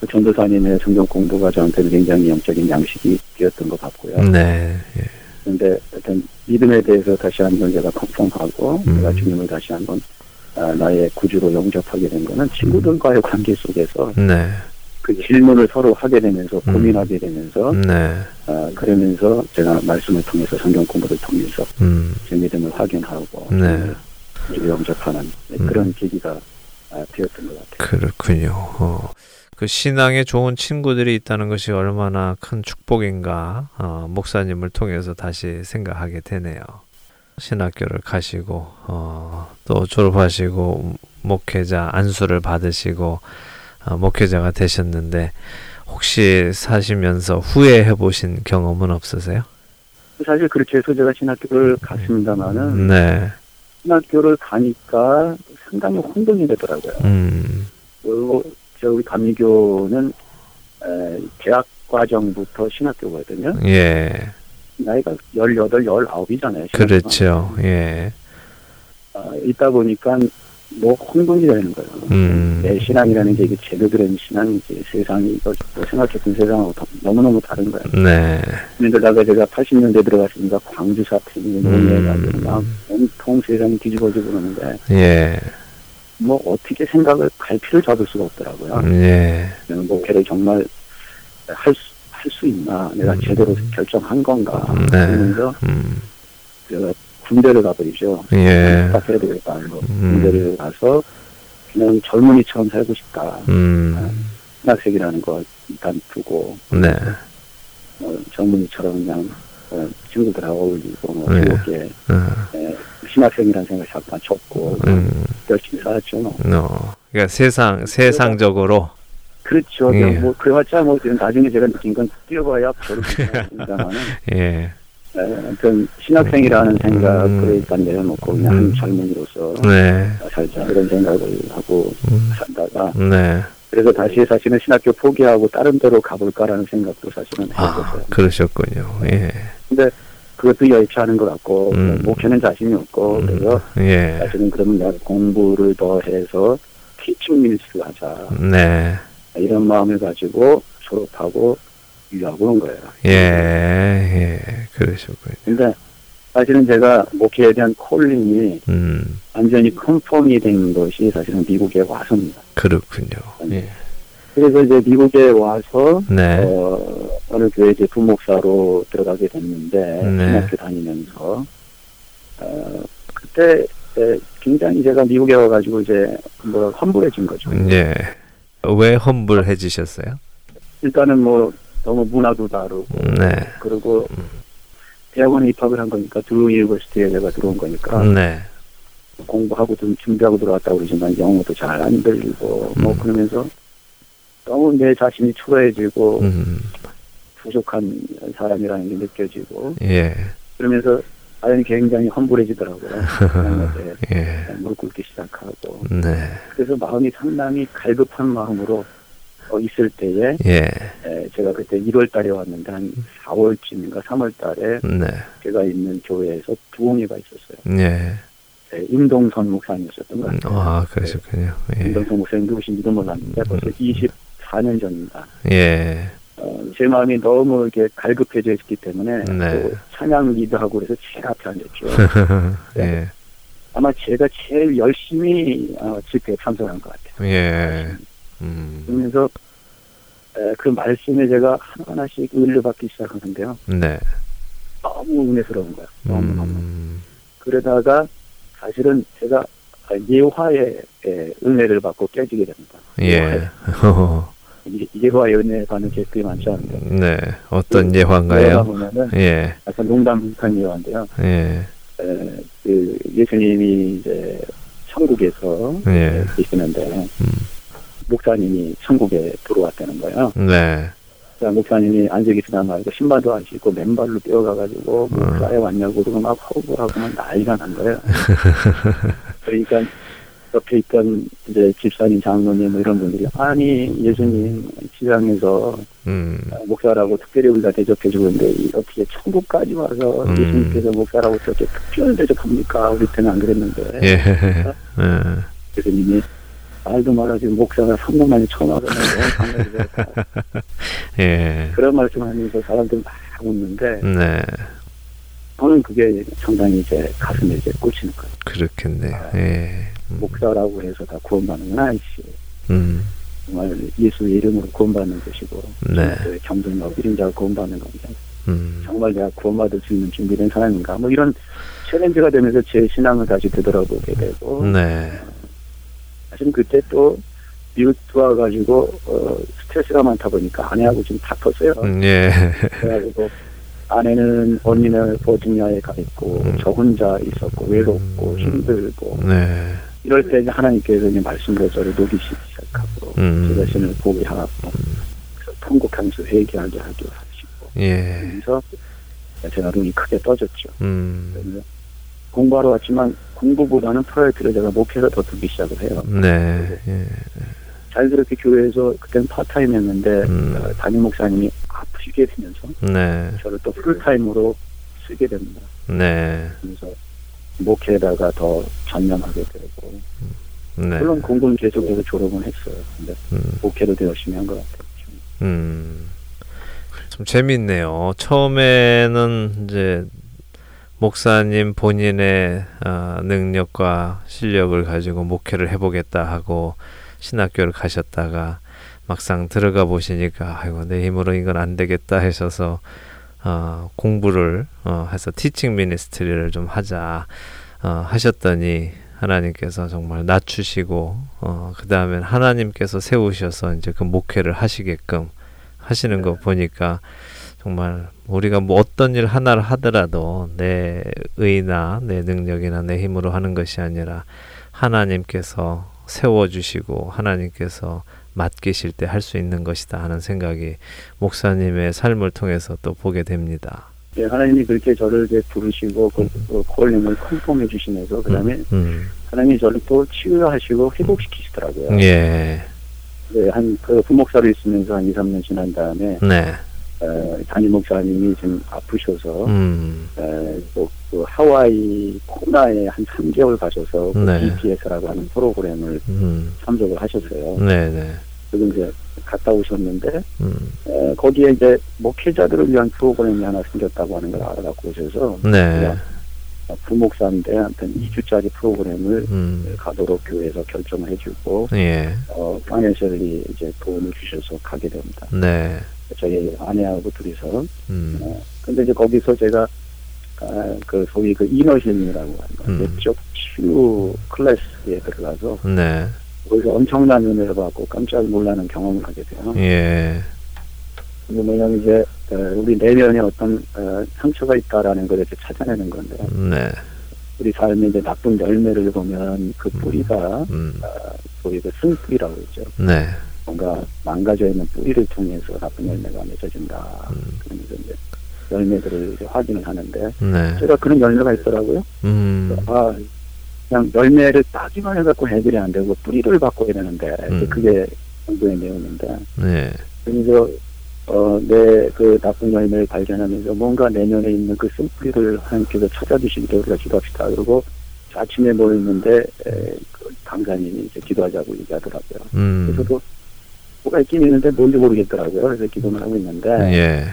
그 전도사님의 성경 공부가 저한테는 굉장히 영적인 양식이 되었던 것 같고요. 네. 예. 그런데 어떤 믿음에 대해서 다시 한번 제가 컨펌하고 음. 내가 주님을 다시 한번 아, 나의 구주로 영접하게 된 거는 친구들과의 관계 속에서 네. 그 질문을 서로 하게 되면서 음. 고민하게 되면서 네. 아, 그러면서 제가 말씀을 통해서 성경 공부를 통해서 음. 제 믿음을 확인하고 네. 구주로 영접하는 네, 음. 그런 계기가 아, 되었던 것 같아요. 그렇군요. 어. 그 신앙에 좋은 친구들이 있다는 것이 얼마나 큰 축복인가 어, 목사님을 통해서 다시 생각하게 되네요. 신학교를 가시고 어, 또 졸업하시고 목회자 안수를 받으시고 어, 목회자가 되셨는데 혹시 사시면서 후회해 보신 경험은 없으세요? 사실 그렇게 해서 제가 신학교를 갔습니다마는 네. 신학교를 가니까 상당히 혼돈이 되더라고요. 음. 그리고 저 우리 감리교는 에, 대학 과정부터 신학교거든요. 예. 나이가 18, 19이잖아요. 그렇죠. 예. 아, 있다 보니까 뭐 혼돈이 되는 거예요. 음. 내 신앙이라는 게 이게 제대로 된 신앙이지 세상이 이거 뭐 생각했던 세상하고 더- 너무너무 다른 거예요. 네. 그러다가 제가 80년대 들어갔으니까 광주 사태니 논의해가지고 음. 막 온통 세상이 뒤집어지고 그러는데 예. 뭐 어떻게 생각을 갈피를 잡을 수가 없더라고요. 예. 저는 목회를 정말 할 수, 할 수 있나, 내가 음. 제대로 결정한 건가, 네. 그러면서 음. 제가 군대를 가버리죠. 예. 딱 해야 되겠다. 하고 음. 군대를 가서 그냥 젊은이처럼 살고 싶다. 음. 신학생이라는 거 일단 두고, 네. 어, 젊은이처럼 그냥 어, 친구들하고 어울리고, 뭐, 네. 즐겁게 어. 에, 신학생이라는 생각 잠깐 접고, 음. 열심히 살았죠. 뭐. 어. 그러니까 세상 세상적으로 그렇죠. 예. 뭐, 그래봤자 뭐, 나중에 제가 느낀 건 뛰어봐야 별로 못합니다만은 예. 어떤 신학생이라는 생각을 음. 일단 내려놓고 그냥 음. 한 젊은이로서 네. 살자 이런 생각을 하고 음. 살다가 네. 그래서 다시 사실은 신학교 포기하고 다른 데로 가볼까라는 생각도 사실은 아, 했었어요. 그러셨군요. 예. 근데 그것도 여의치 않은 것 같고 음. 목표는 자신이 없고 그래서 예. 사실은 그러면 내가 공부를 더 해서 teaching ministry를 하자 네. 이런 마음을 가지고 졸업하고 유학을 온 거예요. 예. 예. 그러셨군요. 근데 사실은 제가 목회에 대한 calling이 음. 완전히 confirm이 된 것이 사실은 미국에 와서입니다. 그렇군요. 예. 그래서 이제 미국에 와서 네. 어, 어느 교회 이제 부목사로 들어가게 됐는데 네. 신학교 다니면서 어, 그때 에, 굉장히 제가 미국에 와가지고 이제 뭐 humble해진 거죠. 예. 왜 humble해지셨어요? 일단은 뭐 너무 문화도 다르고 네. 그리고 대학원에 입학을 한 거니까 Drew University에 내가 들어온 거니까 네. 공부하고 좀 준비하고 들어왔다고 그러지만 영어도 잘 안 들리고 뭐 음. 그러면서 너무 내 자신이 초라해지고 음. 부족한 사람이라는 게 느껴지고 예. 그러면서 아연이 굉장히 험불해지더라고요. [laughs] 예. 무릎 꿇기 시작하고 네. 그래서 마음이 상당히 갈급한 마음으로 어, 있을 때에 예. 예 제가 그때 1월 달에 왔는데 한 4월쯤인가 3월 달에 네. 제가 있는 교회에서 부흥회가 있었어요. 예. 네, 임동선 목사님이었던 것 같아요. 아, 그러셨군요. 예. 임동선 목사님 누구신지도 몰랐는데 벌써 음. 20 4년 전입니다. 예. 어, 제 마음이 너무 이렇게 갈급해져 있기 때문에 네. 찬양기도 하고 그래서 제일 앞에 앉았죠. [laughs] 예. 네. 아마 제가 제일 열심히 어, 집회에 참석한 것 같아요. 예. 음. 음. 그러면서 에, 그 말씀에 제가 하나하나씩 의뢰받기 시작하는데요. 네. 너무 은혜스러운 거예요. 너무너무. 음. 그러다가 사실은 제가 예화의 은혜를 받고 깨지게 됩니다. 예. [laughs] 이- 예화의 은혜 받는 제들이 많지 않은데. 네. 어떤 예화 예화인가요? 보면은 예. 약간 농담 비슷한 예화인데요. 예. 에, 그 예수님이 이제 천국에서 예. 에, 계시는데 음. 목사님이 천국에 들어왔다는 거예요. 네. 자, 목사님이 앉아 계시다 말고 신발도 안 신고 맨발로 뛰어가가지고 음. 목사에 왔냐고 그러고 막 호구하고 막 난리가 난 거예요. [laughs] 그러니까 옆에 있던 이제 집사님, 장로님 뭐 이런 분들이 아니 예수님 지상에서 음. 목사라고 특별히 우리가 대접해주고 있는데 이 어떻게 천국까지 와서 음. 예수님께서 목사라고 그렇게 특별 대접합니까? 우리 때는 안 그랬는데 예. 예. 예수님이 말도 말하지 목사가 3년 만에 처음 너무 반가워서 [laughs] 예. 그런 말씀하면서 사람들 막 웃는데 네. 저는 그게 상당히 이제 가슴에 이제 꽂히는 거예요. 그렇겠네요. 예. 음. 목사라고 해서 다 구원받는구나, 이씨. 음. 정말 예수의 이름으로 구원받는 것이고, 네. 그 겸손하고 1인자가 구원받는 건데, 음. 정말 내가 구원받을 수 있는 준비된 사람인가, 뭐 이런 챌린지가 되면서 제 신앙을 다시 되돌아보게 되고, 네. 사실 그때 또 미국 들어와가지고, 어, 스트레스가 많다 보니까 아내하고 좀 다퉜어요. 음, 예. 그래가지고, 아내는 언니는 버지니아에 가 있고, 음. 저 혼자 있었고, 외롭고, 음. 힘들고, 네. 이럴 때 이제 하나님께서 이제 말씀으로 저를 녹이시기 시작하고 음. 제 자신을 보게 하고 그래서 통곡하면서 회개하게 하게 하시고 예. 그래서 제가 눈이 크게 떠졌죠. 음. 공부하러 왔지만 공부보다는 프로젝트를 제가 목표를 더 두기 시작을 해요. 네. 예. 자연스럽게 교회에서 그때는 파트타임 했는데 음. 어, 담임 목사님이 아프시게 되면서 네. 저를 또 풀타임으로 쓰게 됩니다. 네. 그래서 목회에다가 더 전념하게 되고 네. 물론 공부는 계속해서 졸업은 했어요. 근데 음. 목회도 더 열심히 한 것 같아요. 음. 좀 재밌네요. 처음에는 이제 목사님 본인의 어, 능력과 실력을 가지고 목회를 해보겠다 하고 신학교를 가셨다가 막상 들어가 보시니까 아이고 내 힘으로 이건 안 되겠다 하셔서 어, 공부를 어, 해서 티칭 미니스트리를 좀 하자 어, 하셨더니 하나님께서 정말 낮추시고 어, 그 다음에 하나님께서 세우셔서 이제 그 목회를 하시게끔 하시는 거 보니까 정말 우리가 뭐 어떤 일 하나를 하더라도 내 의나 내 능력이나 내 힘으로 하는 것이 아니라 하나님께서 세워주시고 하나님께서 맡기실 때 할 수 있는 것이다 하는 생각이 목사님의 삶을 통해서 또 보게 됩니다. 예, 하나님이 그렇게 저를 이제 부르시고 그, 그 콜링을 컨펌해 주시면서 그다음에 음, 하나님이 저를 또 치유하시고 회복시키시더라고요. 예, 네, 한그 부목사로 있으면서 한 2, 3년 지난 다음에 네, 어, 담임 목사님이 좀 아프셔서 음, 에, 또, 그 하와이 코나에 한 3개월 가셔서 그 네. BPS라고 하는 프로그램을 음, 참석을 하셨어요. 네, 네, 그리고 이제 갔다 오셨는데 음, 에, 거기에 이제 목회자들을 위한 프로그램이 하나 생겼다고 하는 걸 알아갖고 오셔서 네, 부목사인데 한편 2주짜리 프로그램을 음, 가도록 교회에서 결정을 해주고 예, 어 파이낸셜리 이제 도움을 주셔서 가게 됩니다. 네, 저희 아내하고 둘이서. 음, 어, 근데 이제 거기서 제가 아, 그 소위 그 이너힐링이라고 하는 음. 치유 클래스에 들어가서 네, 거기서 엄청난 은혜를 받고 깜짝 놀라는 경험을 하게 돼요. 예, 이게 뭐냐면 이제 어, 우리 내면에 어떤 어, 상처가 있다라는 걸 이렇게 찾아내는 건데 네, 우리 삶에 이제 나쁜 열매를 보면 그 뿌리가 음, 소위 그 쓴뿌리라고 있죠. 네, 뭔가 망가져 있는 뿌리를 통해서 나쁜 열매가 맺어진다. 음. 그러면서 이제 열매들을 이제 확인을 하는데 네, 제가 그런 열매가 있더라고요. 음, 아 그냥 열매를 따기만 해갖고 해결이 안 되고 뿌리를 바꿔야 되는데 음. 그게 정도의 내용인데 네. 그래서 어, 내 그 나쁜 열매를 발견하면서 뭔가 내면에 있는 그 쓴뿌리를 하나님께서 찾아주시기를 우리가 기도합시다. 그리고 아침에 모였는데 에, 그 강사님이 이제 기도하자고 얘기하더라고요. 음. 그래서도 뭐가 있긴 있는데 뭔지 모르겠더라고요. 그래서 기도를 하고 있는데 예.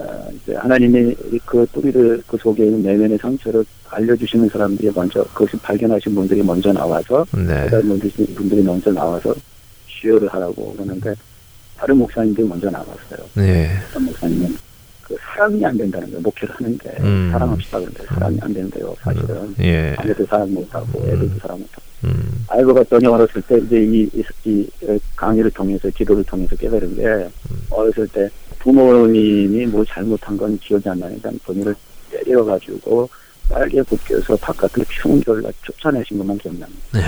어, 이제 하나님이 그 뿌리를 그 속에 있는 내면의 상처를 알려주시는 사람들이 먼저 그것을 발견하신 분들이 먼저 나와서 네. 다른 분들이, 분들이 먼저 나와서 시효를 하라고 그러는데 다른 목사님들이 먼저 나왔어요. 예. 어떤 목사님은 그 사랑이 안 된다는 거예요. 목회를 하는데 음. 사랑합시다 그런데 사랑이 안 된대요. 사실은 예. 아내도 사랑 못하고 애들도 사랑 못하고 음. 알고 봤더니 어렸을 때 이제 이, 이, 이 강의를 통해서 기도를 통해서 깨달은 게 어렸을 때 부모님이 뭐 잘못한 건 기억이 안 나니까 본인을 때려가지고 빨개 굽겨서 바깥으로 충돌 쫓아내신 것만 기억납니다. 네.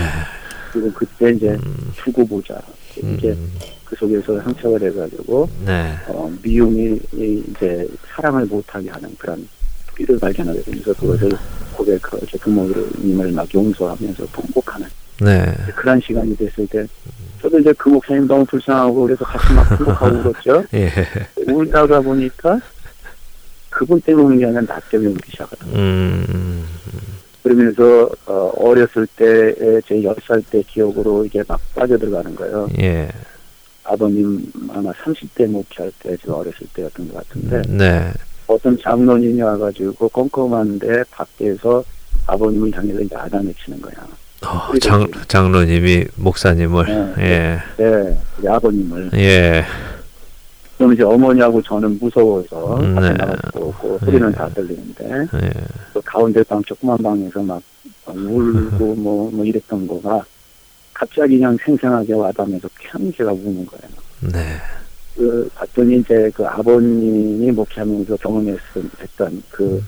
그리고 그때 이제 음. 두고 보자. 이게 음. 그 속에서 상처가 돼가지고 네. 어, 미움이 이- 이제 사랑을 못하게 하는 그런 뿌리를 발견하게 되면서 그것을 고백하고 이제 부모님을 막 용서하면서 통곡하는 네. 그런 시간이 됐을 때 저도 이제 그 목사님 너무 불쌍하고 그래서 같이 막 통곡하고 울었죠. [laughs] 예. 울다가 보니까 그분 때문에 아니라 나 때문에 울기 시작하더라고요. 음. 그러면서 어, 어렸을 때에 제 10살 때 기억으로 이게 막 빠져들어가는 거예요. 예. 아버님 아마 30대 목회할 때 제가 어렸을 때였던 것 같은데 네. 어떤 장로님이 와가지고 껌껌한데 밖에서 아버님을 향해서 야단을 치는 거야. 어, 장 장로님이 목사님을 네. 네, 우리 아버님을. 예. 예. 그럼 이제 어머니하고 저는 무서워서 네. 밖에 나갈 수도 없고 소리는 네. 다 들리는데 예. 또 가운데 방 조그만 방에서 막 울고 [laughs] 뭐, 뭐 이랬던 거가 갑자기 그냥 생생하게 와닿으면서 그냥 제가 우는 거예요. 네. 그 봤더니 이제 그 아버님이 목회하면서 경험했던 그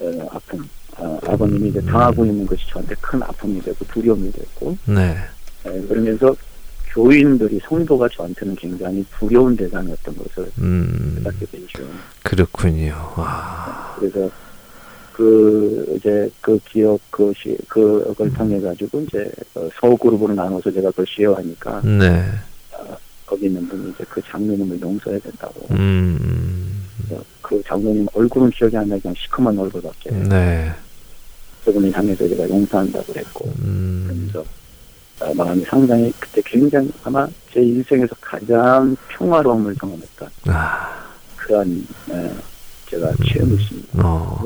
어, 아픔, 어, 아버님이 이제 당하고 있는 것이 저한테 큰 아픔이 되고 두려움이 됐고 네. 예, 그러면서 교인들이 성도가 저한테는 굉장히 두려운 대상이었던 것을 음. 깨닫게 되죠. 그렇군요. 와. 그래서 그 이제 그 기억 그시 그걸 통해 가지고 이제 어, 서그룹으로 나눠서 제가 그걸 시어하니까 네. 거기 있는 분이 이제 그 장로님을 용서해야 된다고. 음. 그 장로님 얼굴은 기억이 안 그냥 시커먼 얼굴밖에. 네. 그분을 향해서 제가 용서한다고 그랬고. 음. 그래서 아, 마음이 상당히 그때 굉장히 아마 제 인생에서 가장 평화로움을 경험했던 아. 그런 예, 제가 체험이었습니다. 어.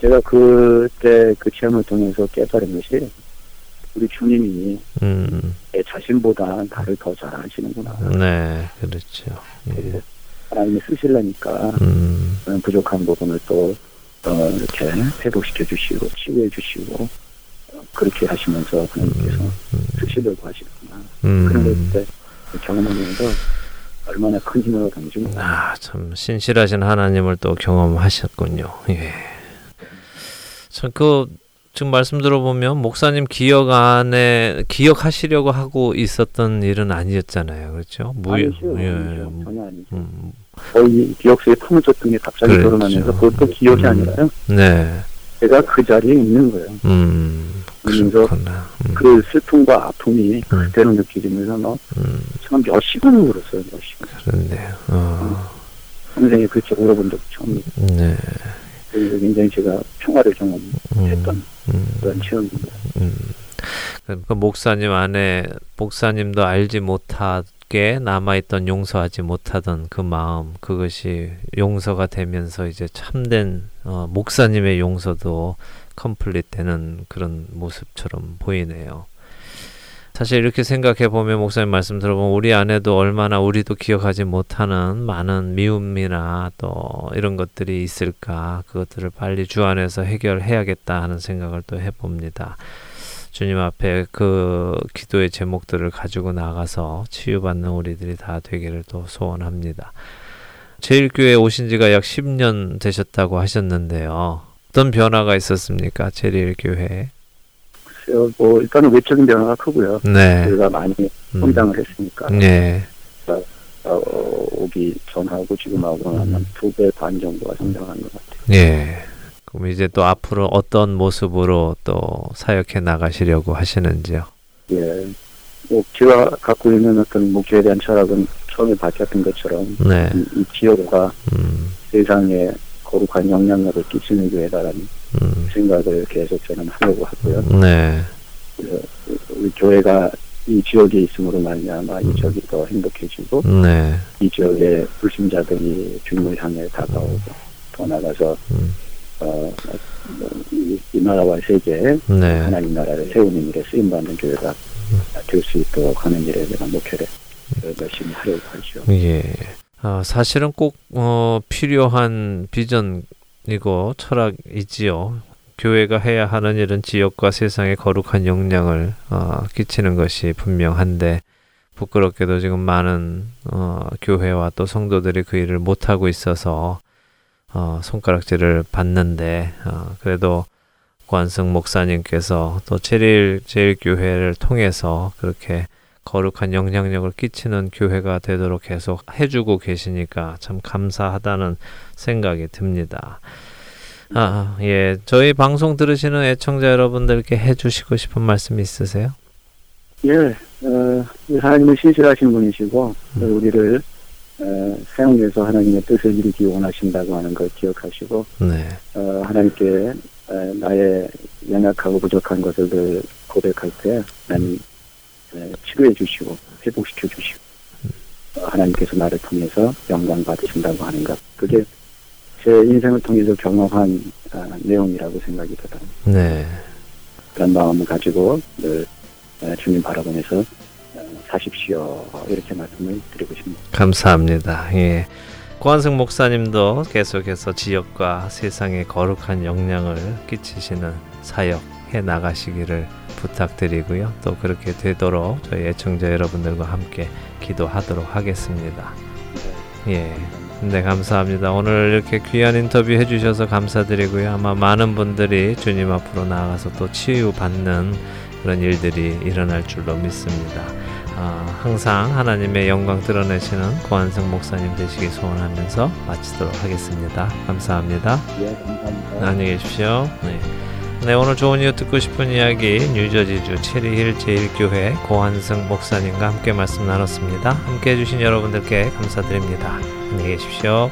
제가 그때 그 체험을 통해서 깨달은 것이 우리 주님이 음. 내 자신보다 나를 더 잘 아시는구나. 네. 그렇죠. 예. 하나님이 쓰시려니까 음. 부족한 부분을 또 어, 이렇게 회복시켜 주시고 치유해 주시고 어, 그렇게 하시면서 하나님께서 쓰시려고 하시구나. 그런 걸 음. 그때 경험하면서 얼마나 큰 힘을 얻었는지 몰라요. 아, 참 신실하신 하나님을 또 경험하셨군요. 예. 참그 지금 말씀 들어보면 목사님 기억 안에 기억하시려고 하고 있었던 일은 아니었잖아요. 그렇죠? 무예. 아니죠. 예. 아니죠. 전혀 아니죠. 음, 거의 기억 속에 파묻혔던 게 갑자기 그렇죠. 드러나면서 그것도 기억이 음. 아니라요. 네. 제가 그 자리에 있는 거예요. 음. 그렇구나. 음. 그 슬픔과 아픔이 그대로 느껴지면서 뭐 음. 참몇 시간을 울었어요. 몇 시간. 그렇네요. 어. 평생에 그렇게 울어본 적이 처음이에요. 네. 그래서 굉장히 제가 평화를 경험했던 음. 그런 체험입니다. 음. 그 목사님 안에 목사님도 알지 못하 게 남아있던 용서하지 못하던 그 마음 그것이 용서가 되면서 이제 참된 어, 목사님의 용서도 컴플릿 되는 그런 모습처럼 보이네요. 사실 이렇게 생각해 보면 목사님 말씀 들어보면 우리 안에도 얼마나 우리도 기억하지 못하는 많은 미움이나 또 이런 것들이 있을까 그것들을 빨리 주 안에서 해결해야겠다 하는 생각을 또 해봅니다. 주님 앞에 그 기도의 제목들을 가지고 나가서 치유받는 우리들이 다 되기를 또 소원합니다. 제일교회 오신 지가 약 10년 되셨다고 하셨는데요. 어떤 변화가 있었습니까? 제일교회. 뭐 일단은 외적인 변화가 크고요. 네. 우리가 많이 음. 성장을 했으니까 네. 어, 오기 전하고 지금하고는 음. 한두배 반 정도가 성장한 것 같아요. 예. 그럼 이제 또 앞으로 어떤 모습으로 또 사역해 나가시려고 하시는지요? 예. 목회가 갖고 있는 어떤 목회에 대한 철학은 처음에 밝혔던 것처럼 네. 이, 이 지역과 음, 세상에 거룩한 영향력을 끼치는 교회다라는 음, 생각을 계속 저는 하려고 하고요. 네. 그래서 우리 교회가 이 지역에 있음으로 말미암아 음. 이 지역이 더 행복해지고 네. 이 지역의 불신자들이 주님을 향해 다가오고 더 나가서 음. 어, 이, 이 나라와 세계에 네. 하나님 나라를 세우는 일에 쓰임받는 교회가 될 수 있도록 하는 일에 제가 목회를 열심히 하려고 하죠. 예. 아, 사실은 꼭 어, 필요한 비전이고 철학이지요. 교회가 해야 하는 일은 지역과 세상에 거룩한 영향을 어, 끼치는 것이 분명한데 부끄럽게도 지금 많은 어, 교회와 또 성도들이 그 일을 못 하고 있어서 어, 손가락질을 받는데 어, 그래도 관승 목사님께서 또 제일 제일 교회를 통해서 그렇게 거룩한 영향력을 끼치는 교회가 되도록 계속 해주고 계시니까 참 감사하다는 생각이 듭니다. 아, 예. 저희 방송 들으시는 애청자 여러분들께 해주시고 싶은 말씀 있으세요? 예, 어, 하나님은 신실하신 분이시고 음. 우리를 어, 사용해서 하나님의 뜻을 이루기 원하신다고 하는 걸 기억하시고 네. 어, 하나님께 어, 나의 연약하고 부족한 것을 늘 고백할 때 하나님 어, 치료해 주시고 회복시켜 주시고 어, 하나님께서 나를 통해서 영광 받으신다고 하는 것 그게 제 인생을 통해서 경험한 어, 내용이라고 생각이 들어요. 네. 그런 마음을 가지고 늘 어, 주님 바라보면서 어, 사십시오 이렇게 말씀을 드리고 싶습니다. 감사합니다. 예. 고한승 목사님도 계속해서 지역과 세상에 거룩한 영향을 끼치시는 사역 해 나가시기를 부탁드리고요. 또 그렇게 되도록 저희 애청자 여러분들과 함께 기도하도록 하겠습니다. 예. 네, 감사합니다. 오늘 이렇게 귀한 인터뷰 해주셔서 감사드리고요. 아마 많은 분들이 주님 앞으로 나아가서 또 치유받는 그런 일들이 일어날 줄로 믿습니다. 아, 항상 하나님의 영광 드러내시는 고한승 목사님 되시기 소원하면서 마치도록 하겠습니다. 감사합니다. 예, 감사합니다. 안녕히 계십시오. 네. 네, 오늘 좋은 이유 듣고 싶은 이야기 뉴저지주 체리힐 제1교회 고한승 목사님과 함께 말씀 나눴습니다. 함께 해주신 여러분들께 감사드립니다. 안녕히 계십시오.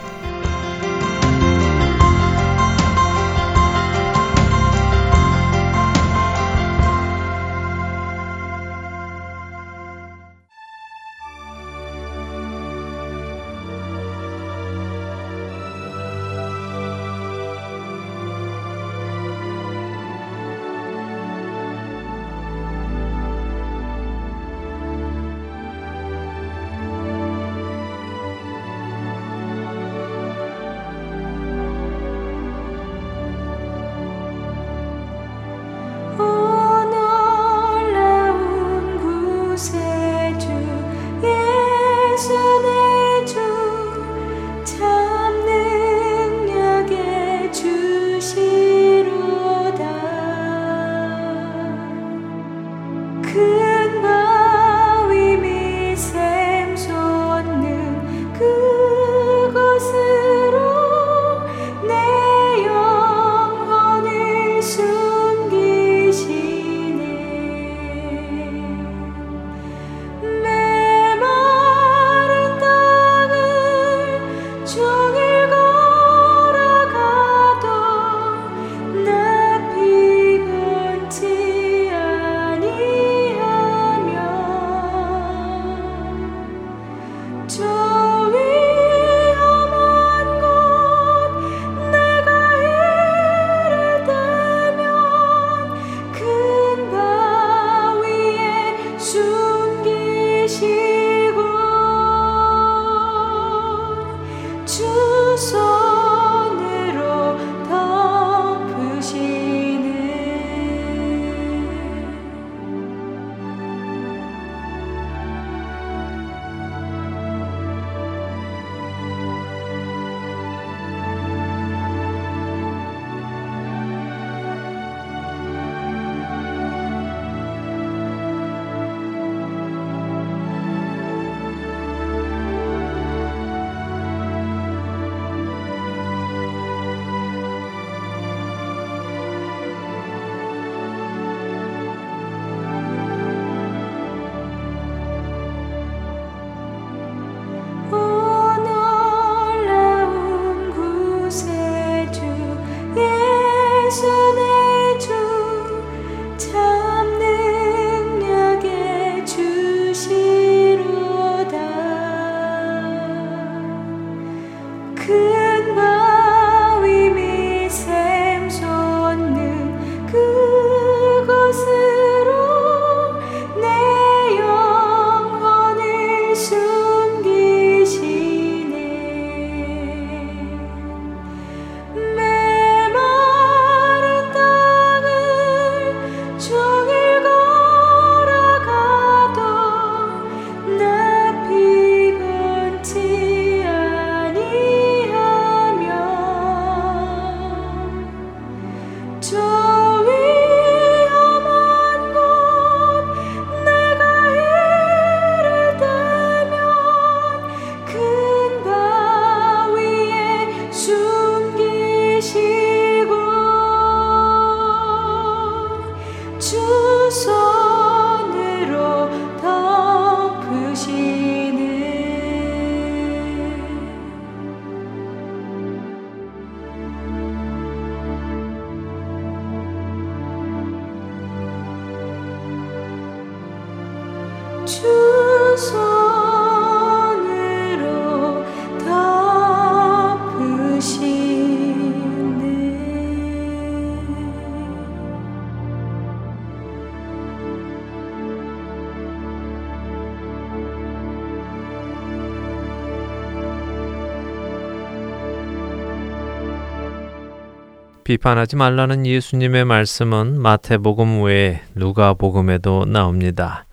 비판하지 말라는 예수님의 말씀은 마태복음 외에 누가복음에도 나옵니다.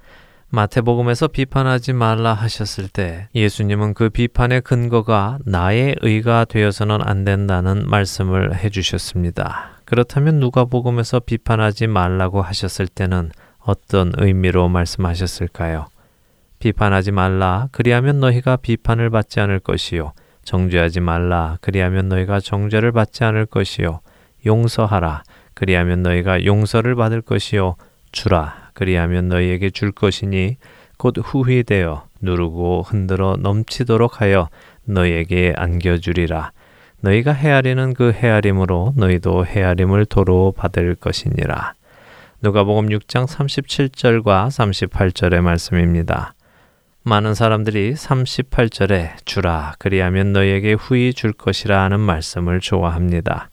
마태복음에서 비판하지 말라 하셨을 때 예수님은 그 비판의 근거가 나의 의가 되어서는 안 된다는 말씀을 해주셨습니다. 그렇다면 누가복음에서 비판하지 말라고 하셨을 때는 어떤 의미로 말씀하셨을까요? 비판하지 말라 그리하면 너희가 비판을 받지 않을 것이요 정죄하지 말라 그리하면 너희가 정죄를 받지 않을 것이요 용서하라 그리하면 너희가 용서를 받을 것이요 주라 그리하면 너희에게 줄 것이니 곧 후휘되어 누르고 흔들어 넘치도록 하여 너희에게 안겨주리라 너희가 헤아리는 그 헤아림으로 너희도 헤아림을 도로 받을 것이니라 누가복음 6장 37절과 38절의 말씀입니다. 많은 사람들이 38절에 주라 그리하면 너희에게 후히 줄 것이라 하는 말씀을 좋아합니다.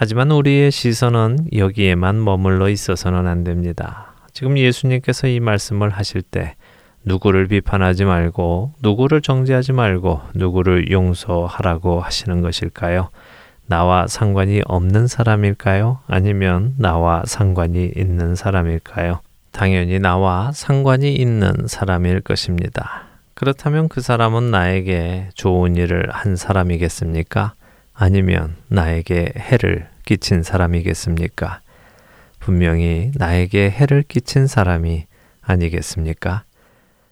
하지만 우리의 시선은 여기에만 머물러 있어서는 안 됩니다. 지금 예수님께서 이 말씀을 하실 때 누구를 비판하지 말고 누구를 정죄하지 말고 누구를 용서하라고 하시는 것일까요? 나와 상관이 없는 사람일까요? 아니면 나와 상관이 있는 사람일까요? 당연히 나와 상관이 있는 사람일 것입니다. 그렇다면 그 사람은 나에게 좋은 일을 한 사람이겠습니까? 아니면 나에게 해를 끼친 사람이겠습니까? 분명히 나에게 해를 끼친 사람이 아니겠습니까?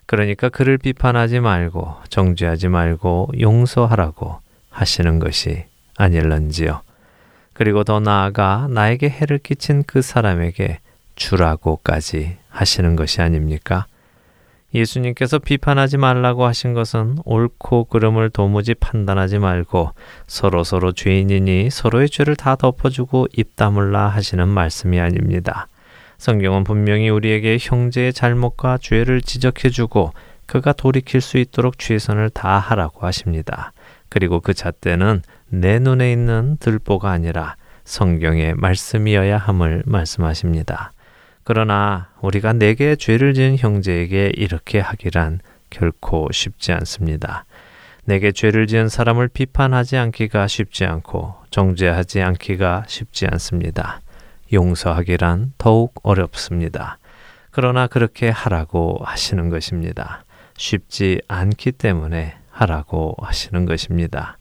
그러니까 그를 비판하지 말고 정죄하지 말고 용서하라고 하시는 것이 아닐런지요. 그리고 더 나아가 나에게 해를 끼친 그 사람에게 주라고까지 하시는 것이 아닙니까? 예수님께서 비판하지 말라고 하신 것은 옳고 그름을 도무지 판단하지 말고 서로 서로 죄인이니 서로의 죄를 다 덮어주고 입 다물라 하시는 말씀이 아닙니다. 성경은 분명히 우리에게 형제의 잘못과 죄를 지적해주고 그가 돌이킬 수 있도록 최선을 다하라고 하십니다. 그리고 그 잣대는 내 눈에 있는 들보가 아니라 성경의 말씀이어야 함을 말씀하십니다. 그러나 우리가 내게 죄를 지은 형제에게 이렇게 하기란 결코 쉽지 않습니다. 내게 죄를 지은 사람을 비판하지 않기가 쉽지 않고 정죄하지 않기가 쉽지 않습니다. 용서하기란 더욱 어렵습니다. 그러나 그렇게 하라고 하시는 것입니다. 쉽지 않기 때문에 하라고 하시는 것입니다.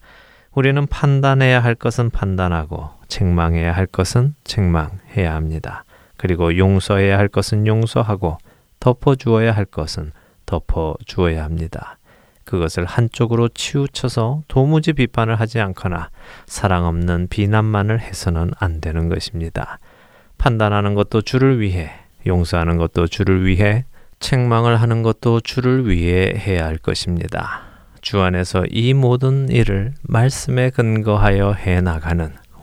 우리는 판단해야 할 것은 판단하고 책망해야 할 것은 책망해야 합니다. 그리고 용서해야 할 것은 용서하고 덮어주어야 할 것은 덮어주어야 합니다. 그것을 한쪽으로 치우쳐서 도무지 비판을 하지 않거나 사랑 없는 비난만을 해서는 안 되는 것입니다. 판단하는 것도 주를 위해, 용서하는 것도 주를 위해, 책망을 하는 것도 주를 위해 해야 할 것입니다. 주 안에서 이 모든 일을 말씀에 근거하여 해 나가는